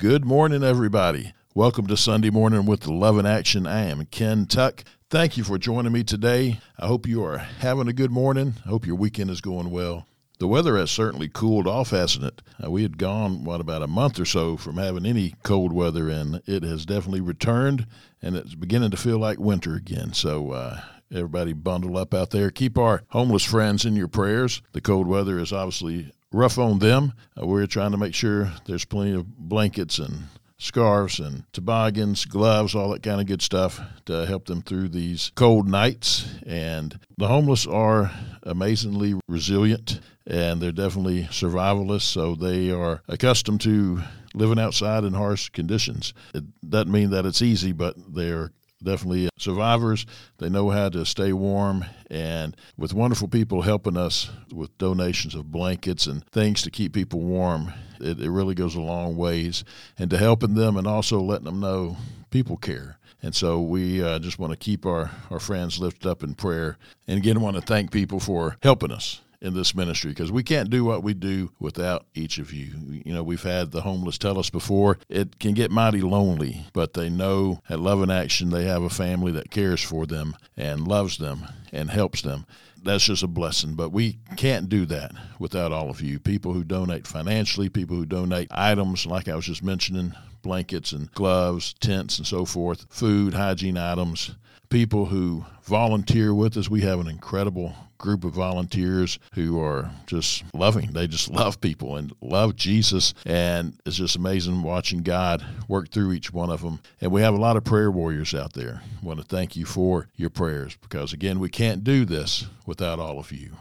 Good morning, everybody. Welcome to Sunday Morning with Love in Action. I am Ken Tuck. Thank you for joining me today. I hope you are having a good morning. I hope your weekend is going well. The weather has certainly cooled off, hasn't it? Uh, we had gone, what, about a month or so from having any cold weather, and it has definitely returned, and it's beginning to feel like winter again. So, uh, everybody bundle up out there. Keep our homeless friends in your prayers. The cold weather is obviously rough on them. Uh, we're trying to make sure there's plenty of blankets and scarves and toboggans, gloves, all that kind of good stuff to help them through these cold nights. And the homeless are amazingly resilient and they're definitely survivalists, so they are accustomed to living outside in harsh conditions. It doesn't mean that it's easy, but they're definitely survivors. They know how to stay warm, and with wonderful people helping us with donations of blankets and things to keep people warm, it, it really goes a long ways. And to helping them and also letting them know people care. And so we uh, just want to keep our, our friends lifted up in prayer. And again, want to thank people for helping us in this ministry because we can't do what we do without each of you. You know, we've had the homeless tell us before it can get mighty lonely, but they know at Love in Action they have a family that cares for them and loves them and helps them. That's just a blessing, but we can't do that without all of you. People who donate financially, people who donate items, like I was just mentioning, blankets and gloves, tents, and so forth, food, hygiene items, people who volunteer with us. We have an incredible group of volunteers who are just loving. They just love people and love Jesus. And it's just amazing watching God work through each one of them. And we have a lot of prayer warriors out there. I want to thank you for your prayers because, again, we can't do this without all of you.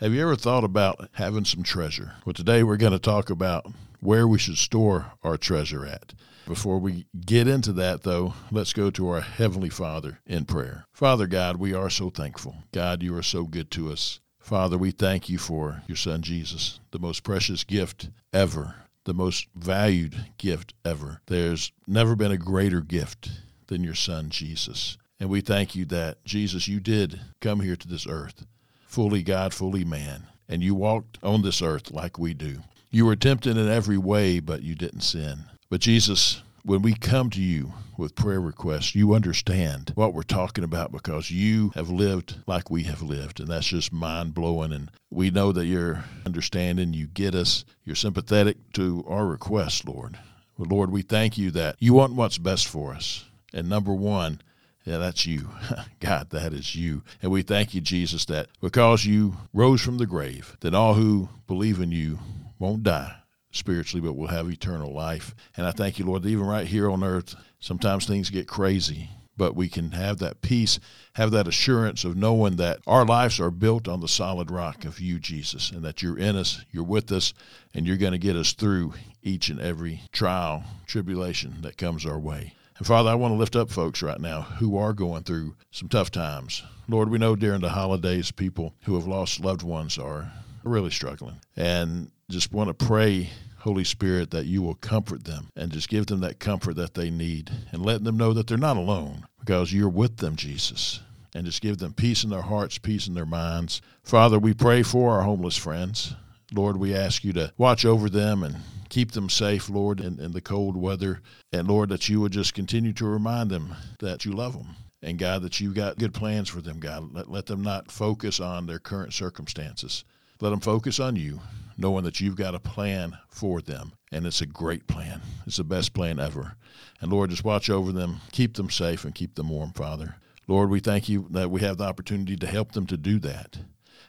Have you ever thought about having some treasure? Well, today we're going to talk about where we should store our treasure at. Before we get into that, though, let's go to our Heavenly Father in prayer. Father God, we are so thankful. God, you are so good to us. Father, we thank you for your Son Jesus, the most precious gift ever, the most valued gift ever. There's never been a greater gift than your Son Jesus. And we thank you that, Jesus, you did come here to this earth, fully God, fully man, and you walked on this earth like we do. You were tempted in every way, but you didn't sin. But Jesus, when we come to you with prayer requests, you understand what we're talking about because you have lived like we have lived. And that's just mind blowing. And we know that you're understanding, you get us, you're sympathetic to our requests, Lord. Well, Lord, we thank you that you want what's best for us. And number one, yeah, that's you. God, that is you. And we thank you, Jesus, that because you rose from the grave, that all who believe in you won't die spiritually, but we'll have eternal life. And I thank you, Lord, that even right here on earth, sometimes things get crazy, but we can have that peace, have that assurance of knowing that our lives are built on the solid rock of you, Jesus, and that you're in us, you're with us, and you're going to get us through each and every trial, tribulation that comes our way. And Father, I want to lift up folks right now who are going through some tough times. Lord, we know during the holidays, people who have lost loved ones are really struggling. And just want to pray Holy Spirit, that you will comfort them and just give them that comfort that they need and let them know that they're not alone because you're with them, Jesus. And just give them peace in their hearts, peace in their minds. Father, we pray for our homeless friends. Lord, we ask you to watch over them and keep them safe, Lord, in, in the cold weather. And Lord, that you would just continue to remind them that you love them. And God, that you've got good plans for them, God. Let, let them not focus on their current circumstances. Let them focus on you knowing that you've got a plan for them. And it's a great plan. It's the best plan ever. And Lord, just watch over them, keep them safe, and keep them warm, Father. Lord, we thank you that we have the opportunity to help them to do that.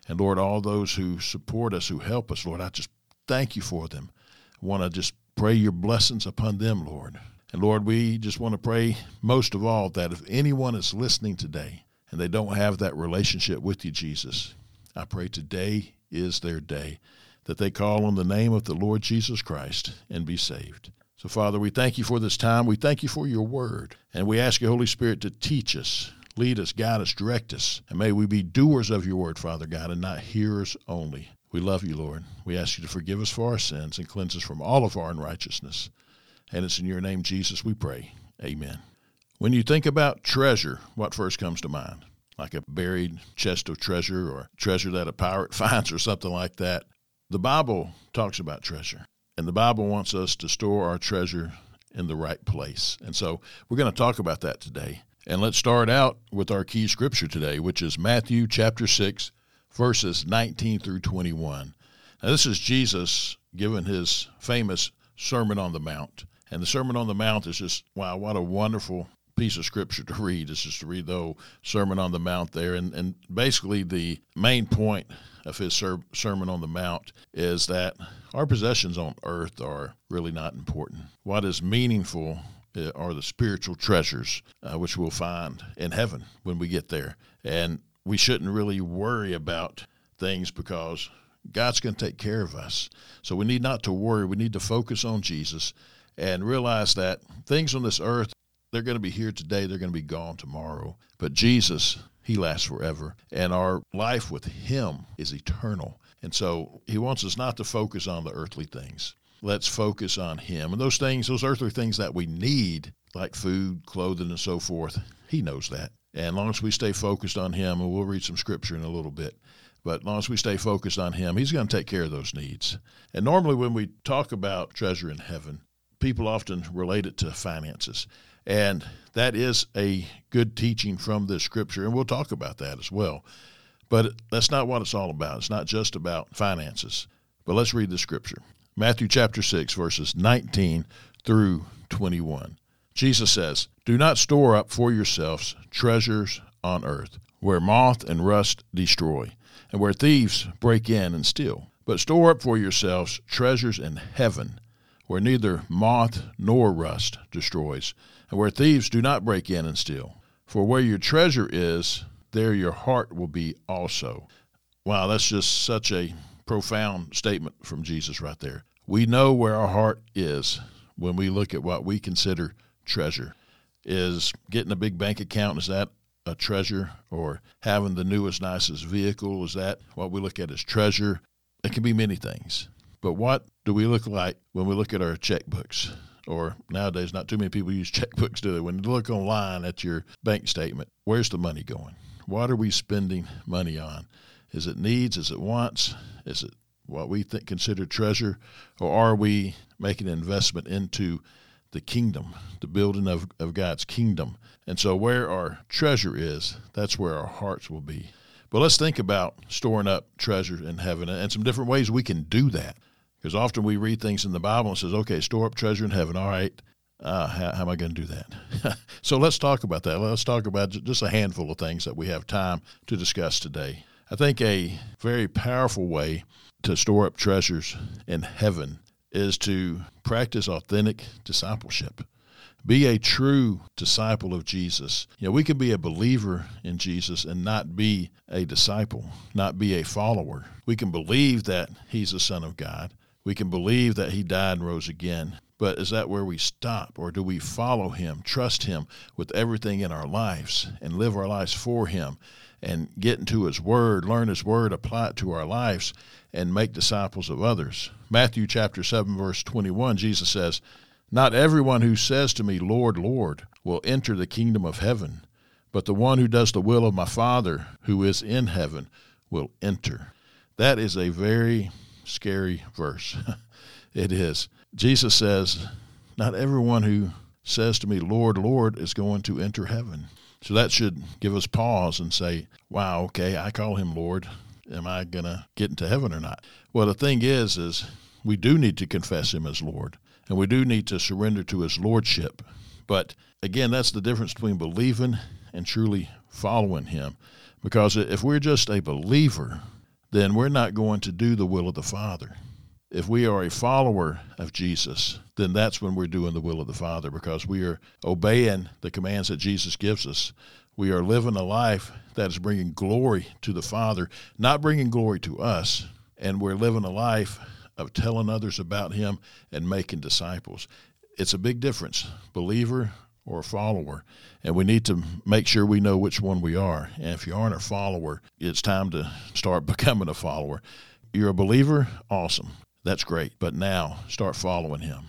And Lord, all those who support us, who help us, Lord, I just thank you for them. I want to just pray your blessings upon them, Lord. And Lord, we just want to pray most of all that if anyone is listening today and they don't have that relationship with you, Jesus, I pray today is their day that they call on the name of the Lord Jesus Christ and be saved. So, Father, we thank you for this time. We thank you for your word. And we ask you, Holy Spirit, to teach us, lead us, guide us, direct us. And may we be doers of your word, Father God, and not hearers only. We love you, Lord. We ask you to forgive us for our sins and cleanse us from all of our unrighteousness. And it's in your name, Jesus, we pray. Amen. When you think about treasure, what first comes to mind? Like a buried chest of treasure or treasure that a pirate finds or something like that. The Bible talks about treasure. And the Bible wants us to store our treasure in the right place. And so we're going to talk about that today. And let's start out with our key scripture today, which is Matthew chapter 6, verses 19 through 21. Now, this is Jesus giving his famous Sermon on the Mount. And the Sermon on the Mount is just, wow, what a wonderful piece of scripture to read. Is just to read the whole Sermon on the Mount there. And, and basically, the main point of his ser- Sermon on the Mount is that our possessions on earth are really not important. What is meaningful uh, are the spiritual treasures, uh, which we'll find in heaven when we get there. And we shouldn't really worry about things because God's going to take care of us. So we need not to worry. We need to focus on Jesus and realize that things on this earth, they're going to be here today, they're going to be gone tomorrow. But Jesus, he lasts forever. And our life with him is eternal. And so he wants us not to focus on the earthly things. Let's focus on him. And those things, those earthly things that we need, like food, clothing, and so forth, he knows that. And as long as we stay focused on him, and we'll read some scripture in a little bit, but as long as we stay focused on him, he's going to take care of those needs. And normally when we talk about treasure in heaven, people often relate it to finances. And that is a good teaching from this scripture, and we'll talk about that as well. But that's not what it's all about. It's not just about finances. But let's read the scripture Matthew chapter 6, verses 19 through 21. Jesus says, Do not store up for yourselves treasures on earth, where moth and rust destroy, and where thieves break in and steal. But store up for yourselves treasures in heaven where neither moth nor rust destroys, and where thieves do not break in and steal. For where your treasure is, there your heart will be also. Wow, that's just such a profound statement from Jesus right there. We know where our heart is when we look at what we consider treasure. Is getting a big bank account, is that a treasure? Or having the newest, nicest vehicle, is that what we look at as treasure? It can be many things. But what do we look like when we look at our checkbooks? Or nowadays, not too many people use checkbooks, do they? When you look online at your bank statement, where's the money going? What are we spending money on? Is it needs? Is it wants? Is it what we think consider treasure? Or are we making an investment into the kingdom, the building of, of God's kingdom? And so, where our treasure is, that's where our hearts will be. But let's think about storing up treasure in heaven and some different ways we can do that. Because often we read things in the Bible and says, okay, store up treasure in heaven. All right, uh, how, how, am I going to do that? so let's talk about that. Let's talk about just a handful of things that we have time to discuss today. I think a very powerful way to store up treasures in heaven is to practice authentic discipleship. Be a true disciple of Jesus. You know, we can be a believer in Jesus and not be a disciple, not be a follower. We can believe that he's the Son of God. We can believe that he died and rose again. But is that where we stop? Or do we follow him, trust him with everything in our lives, and live our lives for him, and get into his word, learn his word, apply it to our lives, and make disciples of others? Matthew chapter 7, verse 21, Jesus says, not everyone who says to me, Lord, Lord, will enter the kingdom of heaven, but the one who does the will of my Father who is in heaven will enter. That is a very scary verse. it is. Jesus says, Not everyone who says to me, Lord, Lord, is going to enter heaven. So that should give us pause and say, Wow, okay, I call him Lord. Am I going to get into heaven or not? Well, the thing is, is we do need to confess him as Lord and we do need to surrender to his lordship. But again, that's the difference between believing and truly following him. Because if we're just a believer, then we're not going to do the will of the Father. If we are a follower of Jesus, then that's when we're doing the will of the Father because we are obeying the commands that Jesus gives us. We are living a life that is bringing glory to the Father, not bringing glory to us. And we're living a life of telling others about him and making disciples. It's a big difference, believer or a follower. And we need to make sure we know which one we are. And if you aren't a follower, it's time to start becoming a follower. You're a believer, awesome. That's great. But now start following him.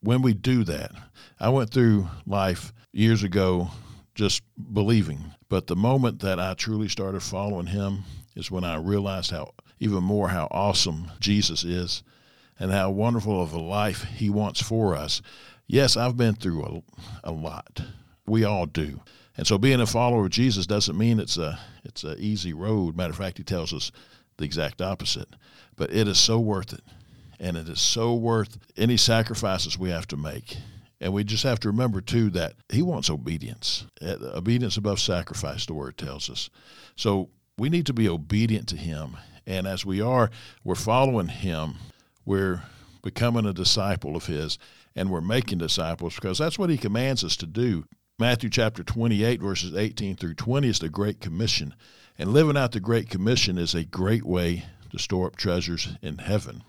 When we do that, I went through life years ago just believing. But the moment that I truly started following him is when I realized how even more how awesome Jesus is and how wonderful of a life He wants for us. Yes, I've been through a, a lot. We all do. And so being a follower of Jesus doesn't mean it's a it's an easy road. Matter of fact, he tells us the exact opposite. But it is so worth it. And it is so worth any sacrifices we have to make. And we just have to remember, too, that he wants obedience. Uh, obedience above sacrifice, the word tells us. So we need to be obedient to him. And as we are, we're following him. We're becoming a disciple of his, and we're making disciples because that's what he commands us to do. Matthew chapter 28, verses 18 through 20 is the Great Commission. And living out the Great Commission is a great way to store up treasures in heaven.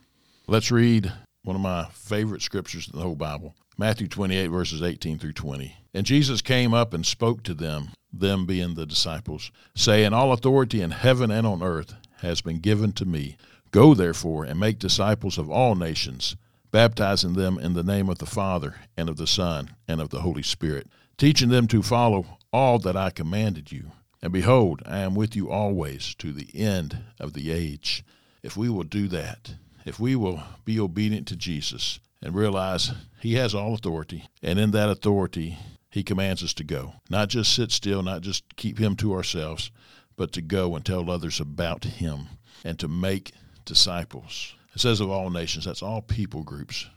Let's read one of my favorite scriptures in the whole Bible Matthew 28, verses 18 through 20. And Jesus came up and spoke to them, them being the disciples, saying, All authority in heaven and on earth has been given to me. Go therefore and make disciples of all nations, baptizing them in the name of the Father, and of the Son, and of the Holy Spirit, teaching them to follow all that I commanded you. And behold, I am with you always to the end of the age. If we will do that, if we will be obedient to Jesus and realize He has all authority, and in that authority, He commands us to go. Not just sit still, not just keep Him to ourselves, but to go and tell others about Him and to make disciples. It says of all nations, that's all people groups.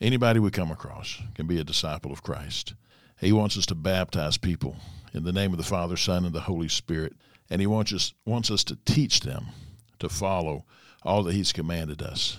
Anybody we come across can be a disciple of Christ. He wants us to baptize people in the name of the Father, Son, and the Holy Spirit. And He wants us, wants us to teach them to follow all that He's commanded us.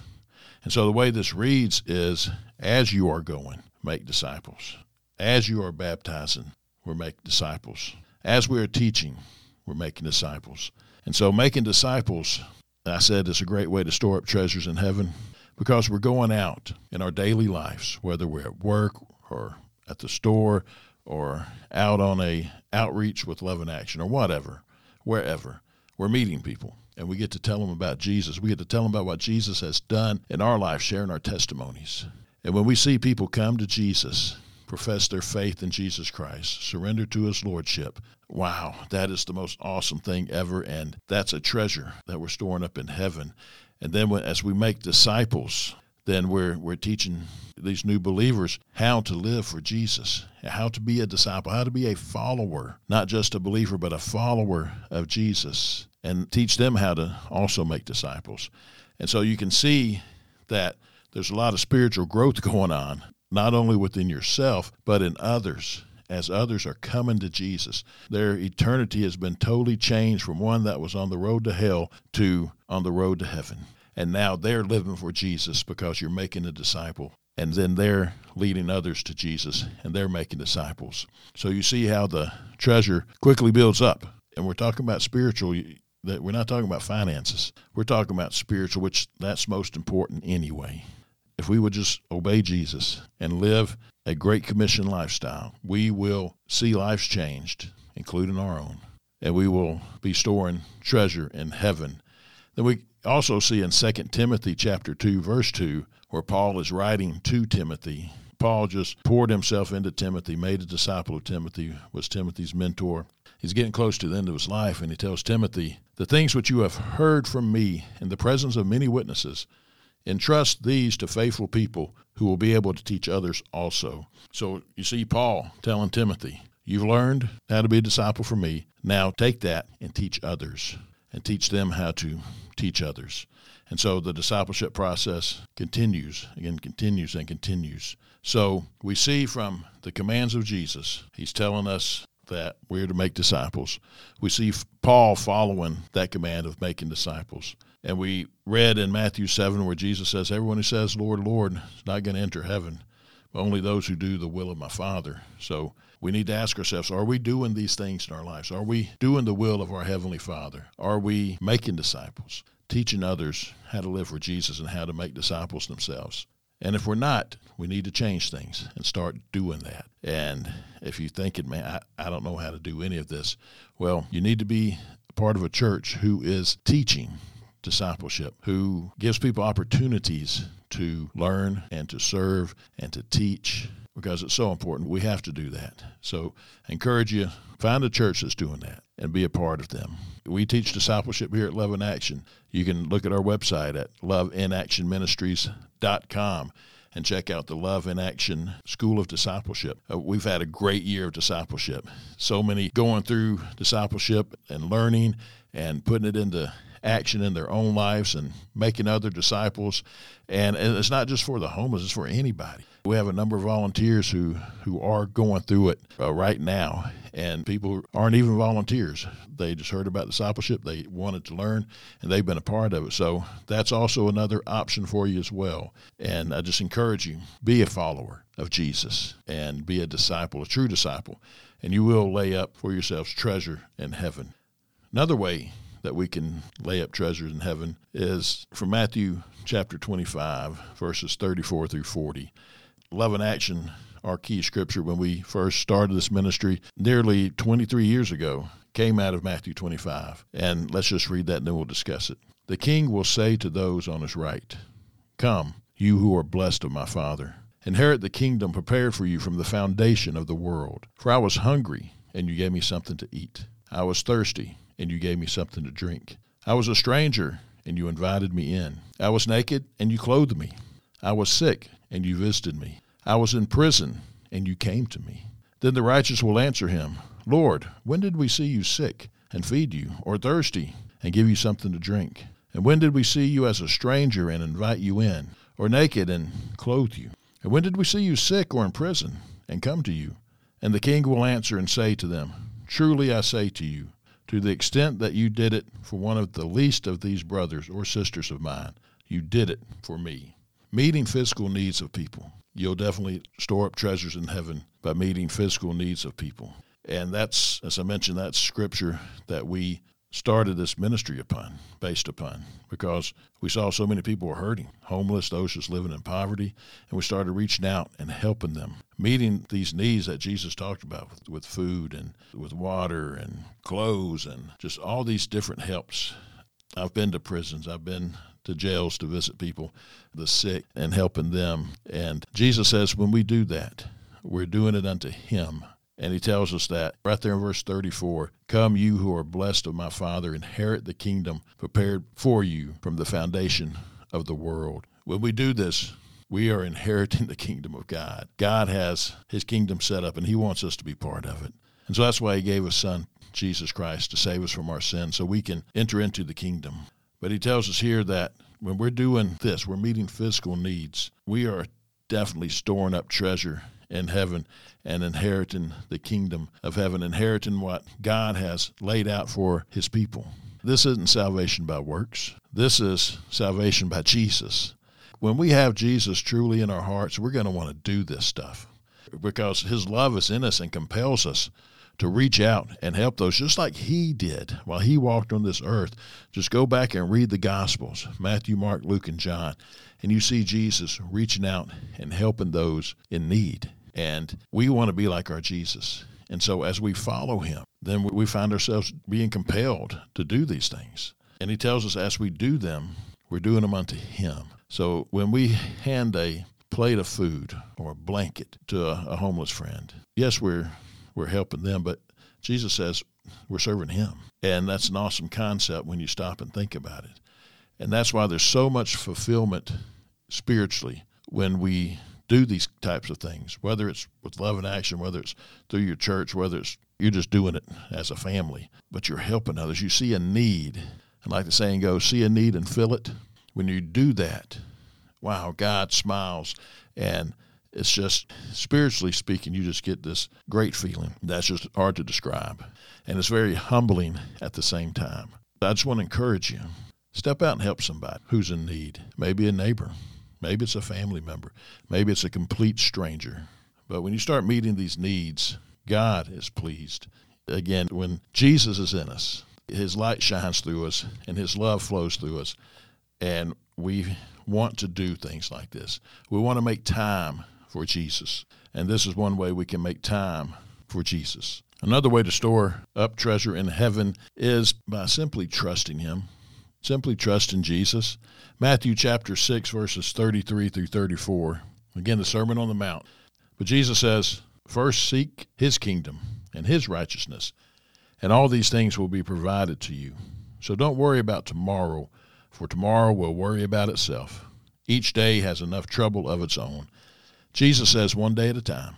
And so the way this reads is as you are going, make disciples. As you are baptizing, we're making disciples. As we are teaching, we're making disciples. And so making disciples, I said, it's a great way to store up treasures in heaven because we're going out in our daily lives, whether we're at work or at the store or out on a outreach with Love in Action or whatever, wherever. We're meeting people and we get to tell them about Jesus. We get to tell them about what Jesus has done in our life, sharing our testimonies. And when we see people come to Jesus, profess their faith in Jesus Christ, surrender to his lordship, wow, that is the most awesome thing ever. And that's a treasure that we're storing up in heaven. And then as we make disciples, then we're, we're teaching these new believers how to live for Jesus, how to be a disciple, how to be a follower, not just a believer, but a follower of Jesus, and teach them how to also make disciples. And so you can see that there's a lot of spiritual growth going on, not only within yourself, but in others. As others are coming to Jesus, their eternity has been totally changed from one that was on the road to hell to on the road to heaven and now they're living for Jesus because you're making a disciple. And then they're leading others to Jesus and they're making disciples. So you see how the treasure quickly builds up. And we're talking about spiritual that we're not talking about finances. We're talking about spiritual, which that's most important anyway. If we would just obey Jesus and live a great commission lifestyle, we will see lives changed, including our own, and we will be storing treasure in heaven. Then we also see in 2 Timothy chapter 2 verse 2 where Paul is writing to Timothy. Paul just poured himself into Timothy, made a disciple of Timothy, was Timothy's mentor. He's getting close to the end of his life and he tells Timothy, "The things which you have heard from me in the presence of many witnesses, entrust these to faithful people who will be able to teach others also." So you see Paul telling Timothy, You've learned how to be a disciple for me. Now take that and teach others and teach them how to teach others. And so the discipleship process continues, again, continues and continues. So we see from the commands of Jesus, he's telling us that we're to make disciples. We see Paul following that command of making disciples. And we read in Matthew 7 where Jesus says, Everyone who says, Lord, Lord, is not going to enter heaven, but only those who do the will of my Father. So we need to ask ourselves are we doing these things in our lives? Are we doing the will of our Heavenly Father? Are we making disciples, teaching others how to live for Jesus and how to make disciples themselves? And if we're not, we need to change things and start doing that. And if you're thinking, man, I, I don't know how to do any of this, well, you need to be part of a church who is teaching discipleship, who gives people opportunities to learn and to serve and to teach because it's so important. We have to do that. So I encourage you, find a church that's doing that and be a part of them. We teach discipleship here at Love in Action. You can look at our website at loveinaction.ministries.com and check out the Love in Action School of Discipleship. Uh, we've had a great year of discipleship. So many going through discipleship and learning and putting it into action in their own lives and making other disciples. And it's not just for the homeless, it's for anybody. We have a number of volunteers who, who are going through it uh, right now, and people aren't even volunteers. They just heard about discipleship, they wanted to learn, and they've been a part of it. So that's also another option for you as well. And I just encourage you be a follower of Jesus and be a disciple, a true disciple, and you will lay up for yourselves treasure in heaven. Another way that we can lay up treasures in heaven is from Matthew chapter 25, verses 34 through 40. Love in Action, our key scripture when we first started this ministry nearly 23 years ago, came out of Matthew 25. And let's just read that and then we'll discuss it. The king will say to those on his right, Come, you who are blessed of my Father. Inherit the kingdom prepared for you from the foundation of the world. For I was hungry, and you gave me something to eat. I was thirsty and you gave me something to drink. I was a stranger, and you invited me in. I was naked, and you clothed me. I was sick, and you visited me. I was in prison, and you came to me. Then the righteous will answer him, Lord, when did we see you sick and feed you, or thirsty and give you something to drink? And when did we see you as a stranger and invite you in, or naked and clothe you? And when did we see you sick or in prison and come to you? And the king will answer and say to them, Truly I say to you, to the extent that you did it for one of the least of these brothers or sisters of mine, you did it for me. Meeting physical needs of people. You'll definitely store up treasures in heaven by meeting physical needs of people. And that's, as I mentioned, that's scripture that we started this ministry upon, based upon, because we saw so many people were hurting, homeless, those just living in poverty, and we started reaching out and helping them, meeting these needs that Jesus talked about with, with food and with water and clothes and just all these different helps. I've been to prisons, I've been to jails to visit people, the sick, and helping them. And Jesus says, when we do that, we're doing it unto Him and he tells us that right there in verse 34 Come, you who are blessed of my Father, inherit the kingdom prepared for you from the foundation of the world. When we do this, we are inheriting the kingdom of God. God has his kingdom set up, and he wants us to be part of it. And so that's why he gave his son, Jesus Christ, to save us from our sins so we can enter into the kingdom. But he tells us here that when we're doing this, we're meeting physical needs, we are definitely storing up treasure in heaven and inheriting the kingdom of heaven, inheriting what God has laid out for his people. This isn't salvation by works. This is salvation by Jesus. When we have Jesus truly in our hearts, we're going to want to do this stuff because his love is in us and compels us to reach out and help those just like he did while he walked on this earth. Just go back and read the Gospels Matthew, Mark, Luke, and John and you see Jesus reaching out and helping those in need. And we want to be like our Jesus. And so as we follow him, then we find ourselves being compelled to do these things. And he tells us as we do them, we're doing them unto him. So when we hand a plate of food or a blanket to a, homeless friend, yes, we're we're helping them, but Jesus says we're serving him. And that's an awesome concept when you stop and think about it. And that's why there's so much fulfillment spiritually when we do these types of things, whether it's with love in action, whether it's through your church, whether it's you're just doing it as a family, but you're helping others. You see a need, and like the saying goes, see a need and fill it. When you do that, wow, God smiles, and it's just spiritually speaking, you just get this great feeling that's just hard to describe, and it's very humbling at the same time. I just want to encourage you Step out and help somebody who's in need. Maybe a neighbor. Maybe it's a family member. Maybe it's a complete stranger. But when you start meeting these needs, God is pleased. Again, when Jesus is in us, his light shines through us and his love flows through us. And we want to do things like this. We want to make time for Jesus. And this is one way we can make time for Jesus. Another way to store up treasure in heaven is by simply trusting him Simply trust in Jesus. Matthew chapter 6, verses 33 through 34. Again, the Sermon on the Mount. But Jesus says, first seek his kingdom and his righteousness, and all these things will be provided to you. So don't worry about tomorrow, for tomorrow will worry about itself. Each day has enough trouble of its own. Jesus says, one day at a time.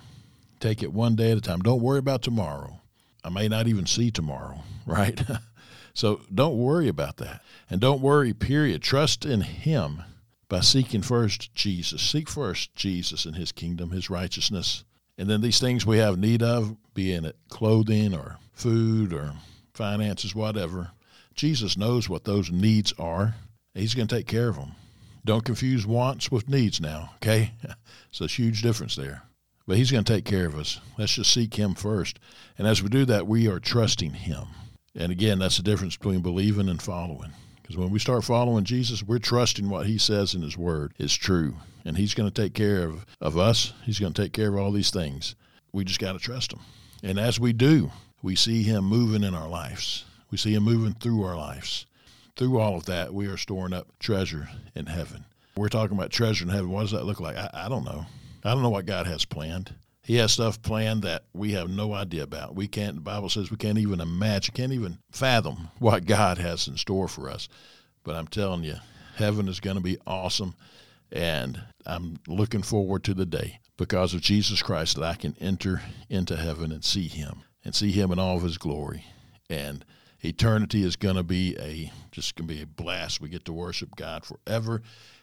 Take it one day at a time. Don't worry about tomorrow. I may not even see tomorrow, right? so don't worry about that. And don't worry, period. Trust in Him by seeking first Jesus. Seek first Jesus and His kingdom, His righteousness. And then these things we have need of, be it clothing or food or finances, whatever, Jesus knows what those needs are. He's going to take care of them. Don't confuse wants with needs now, okay? It's a huge difference there. But He's going to take care of us. Let's just seek Him first. And as we do that, we are trusting Him. And again, that's the difference between believing and following. Because when we start following Jesus, we're trusting what He says in His Word is true. And He's going to take care of, of us, He's going to take care of all these things. We just got to trust Him. And as we do, we see Him moving in our lives. We see Him moving through our lives. Through all of that, we are storing up treasure in heaven. We're talking about treasure in heaven. What does that look like? I, I don't know. I don't know what God has planned. He has stuff planned that we have no idea about. We can't, the Bible says we can't even imagine, can't even fathom what God has in store for us. But I'm telling you, heaven is going to be awesome. And I'm looking forward to the day because of Jesus Christ that I can enter into heaven and see him and see him in all of his glory. And eternity is going to be a just going to be a blast. We get to worship God forever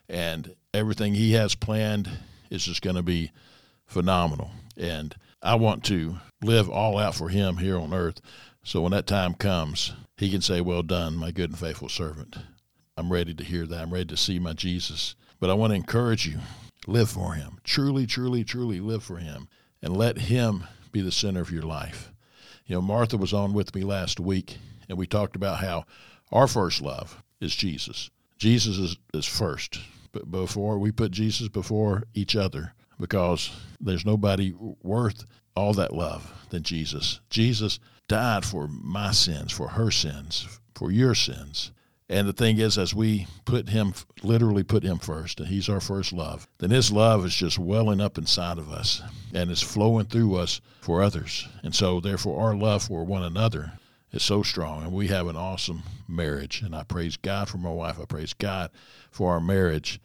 and everything he has planned is just going to be phenomenal. And I want to live all out for him here on earth. So when that time comes, he can say, Well done, my good and faithful servant. I'm ready to hear that. I'm ready to see my Jesus. But I want to encourage you live for him. Truly, truly, truly live for him. And let him be the center of your life. You know, Martha was on with me last week, and we talked about how our first love is Jesus. Jesus is, is first. But before we put Jesus before each other, because there's nobody worth all that love than Jesus. Jesus died for my sins, for her sins, for your sins. And the thing is, as we put him, literally put him first, and he's our first love, then his love is just welling up inside of us and is flowing through us for others. And so, therefore, our love for one another is so strong. And we have an awesome marriage. And I praise God for my wife. I praise God for our marriage.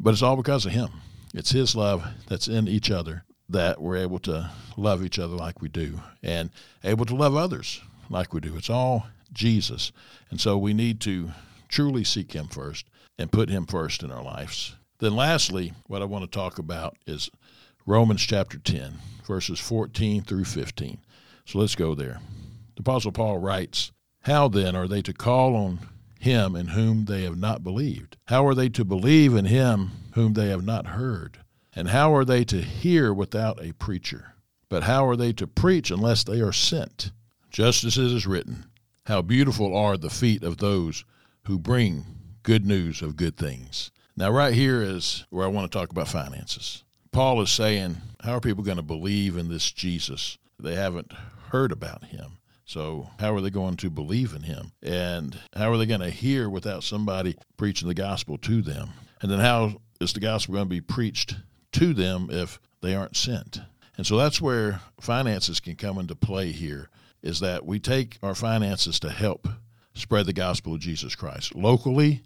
But it's all because of him. It's His love that's in each other that we're able to love each other like we do and able to love others like we do. It's all Jesus. And so we need to truly seek Him first and put Him first in our lives. Then, lastly, what I want to talk about is Romans chapter 10, verses 14 through 15. So let's go there. The Apostle Paul writes, How then are they to call on him in whom they have not believed? How are they to believe in him whom they have not heard? And how are they to hear without a preacher? But how are they to preach unless they are sent? Just as it is written, How beautiful are the feet of those who bring good news of good things. Now, right here is where I want to talk about finances. Paul is saying, How are people going to believe in this Jesus? They haven't heard about him. So, how are they going to believe in him? And how are they going to hear without somebody preaching the gospel to them? And then, how is the gospel going to be preached to them if they aren't sent? And so that's where finances can come into play here is that we take our finances to help spread the gospel of Jesus Christ locally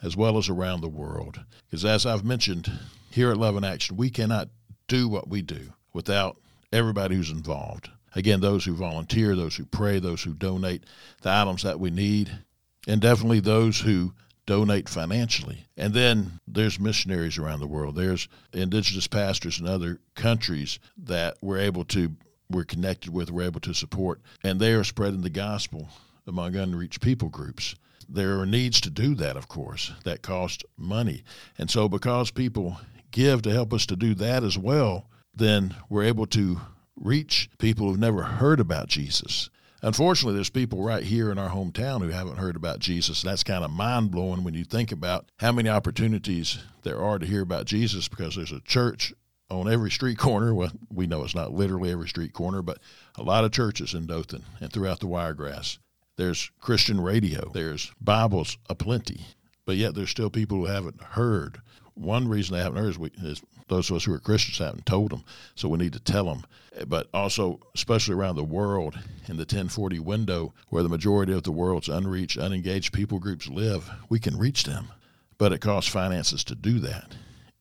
as well as around the world. Because as I've mentioned here at Love in Action, we cannot do what we do without everybody who's involved. Again, those who volunteer, those who pray, those who donate the items that we need, and definitely those who donate financially. And then there's missionaries around the world. There's indigenous pastors in other countries that we're able to we're connected with, we're able to support, and they are spreading the gospel among unreached people groups. There are needs to do that, of course. That costs money. And so because people give to help us to do that as well, then we're able to reach people who've never heard about Jesus. Unfortunately, there's people right here in our hometown who haven't heard about Jesus. That's kind of mind blowing when you think about how many opportunities there are to hear about Jesus because there's a church on every street corner. Well, we know it's not literally every street corner, but a lot of churches in Dothan and throughout the Wiregrass. There's Christian radio, there's Bibles aplenty, but yet there's still people who haven't heard. One reason they haven't heard is, we, is those of us who are Christians haven't told them, so we need to tell them. But also, especially around the world in the 1040 window, where the majority of the world's unreached, unengaged people groups live, we can reach them. But it costs finances to do that.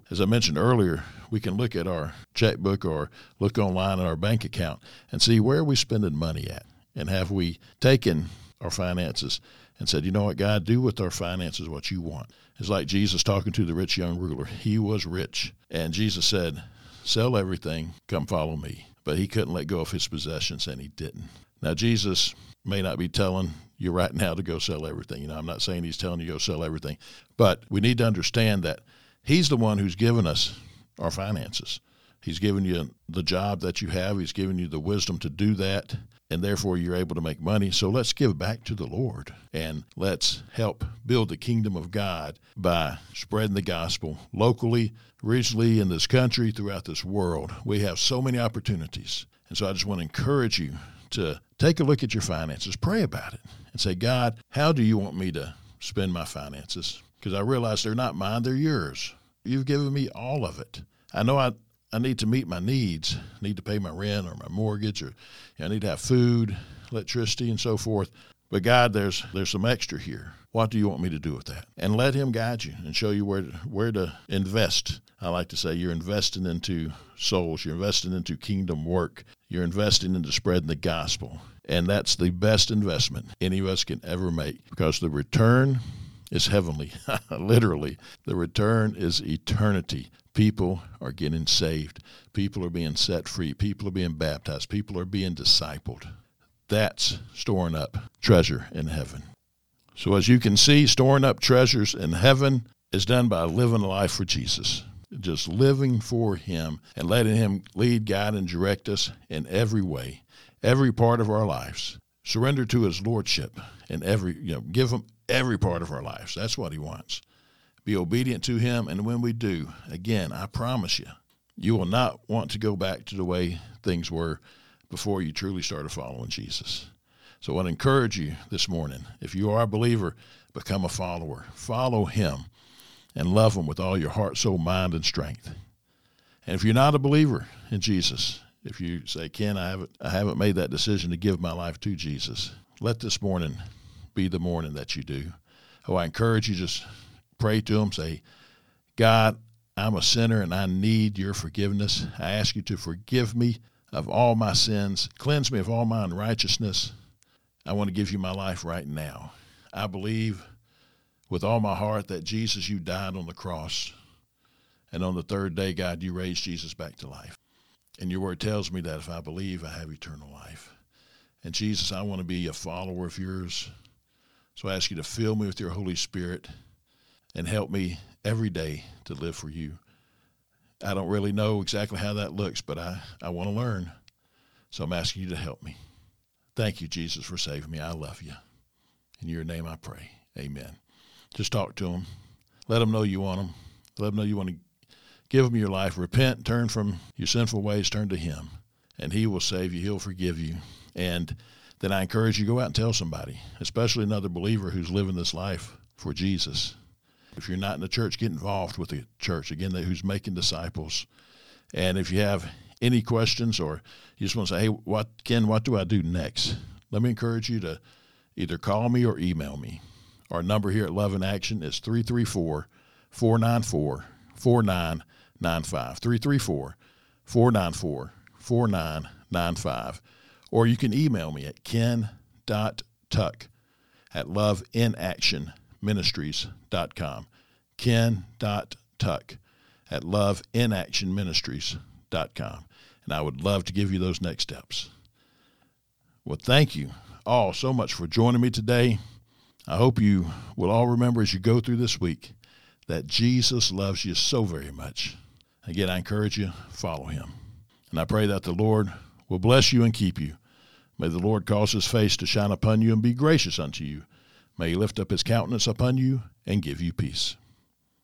As I mentioned earlier, we can look at our checkbook or look online at our bank account and see where are we spending money at, and have we taken our finances and said, you know what, God, do with our finances what you want. It's like Jesus talking to the rich young ruler. He was rich. And Jesus said, sell everything, come follow me. But he couldn't let go of his possessions, and he didn't. Now, Jesus may not be telling you right now to go sell everything. You know, I'm not saying he's telling you go sell everything, but we need to understand that he's the one who's given us our finances. He's given you the job that you have. He's given you the wisdom to do that and therefore you're able to make money. So let's give back to the Lord and let's help build the kingdom of God by spreading the gospel locally, regionally, in this country, throughout this world. We have so many opportunities. And so I just want to encourage you to take a look at your finances, pray about it, and say, God, how do you want me to spend my finances? Because I realize they're not mine, they're yours. You've given me all of it. I know I I need to meet my needs. I need to pay my rent or my mortgage, or you know, I need to have food, electricity, and so forth. But God, there's there's some extra here. What do you want me to do with that? And let Him guide you and show you where to, where to invest. I like to say you're investing into souls. You're investing into kingdom work. You're investing into spreading the gospel, and that's the best investment any of us can ever make because the return is heavenly. Literally, the return is eternity. People are getting saved. People are being set free. People are being baptized. People are being discipled. That's storing up treasure in heaven. So, as you can see, storing up treasures in heaven is done by living a life for Jesus, just living for Him and letting Him lead, guide, and direct us in every way, every part of our lives. Surrender to His Lordship in every, you know, give Him every part of our lives. That's what He wants be obedient to Him. And when we do, again, I promise you, you will not want to go back to the way things were before you truly started following Jesus. So I want to encourage you this morning if you are a believer, become a follower. Follow Him and love Him with all your heart, soul, mind, and strength. And if you're not a believer in Jesus, if you say, Ken, I haven't, I haven't made that decision to give my life to Jesus, let this morning be the morning that you do. Oh, I encourage you just pray to Him, say, God, I'm a sinner and I need your forgiveness. I ask you to forgive me of all my sins, cleanse me of all my unrighteousness. I want to give you my life right now. I believe with all my heart that Jesus, you died on the cross. And on the third day, God, you raised Jesus back to life. And your word tells me that if I believe, I have eternal life. And Jesus, I want to be a follower of yours. So I ask you to fill me with your Holy Spirit and help me every day to live for you. I don't really know exactly how that looks, but I, I want to learn. So I'm asking you to help me. Thank you, Jesus, for saving me. I love you. In your name I pray. Amen. Just talk to them. Let them know you want them. Let them know you want to give them your life. Repent, turn from your sinful ways, turn to Him, and He will save you. He'll forgive you. And then I encourage you go out and tell somebody, especially another believer who's living this life for Jesus. If you're not in the church, get involved with the church. Again, who's making disciples. And if you have any questions or you just want to say, hey, what, Ken, what do I do next? Let me encourage you to either call me or email me. Our number here at Love in Action is 334 494 4995. 334 494 4995. Or you can email me at ken.tuck at loveinaction.com loveinaction.ministries.com. Ken.tuck at loveinaction.ministries.com. And I would love to give you those next steps. Well, thank you all so much for joining me today. I hope you will all remember as you go through this week that Jesus loves you so very much. Again, I encourage you, follow him. And I pray that the Lord will bless you and keep you. May the Lord cause his face to shine upon you and be gracious unto you. May he lift up his countenance upon you and give you peace.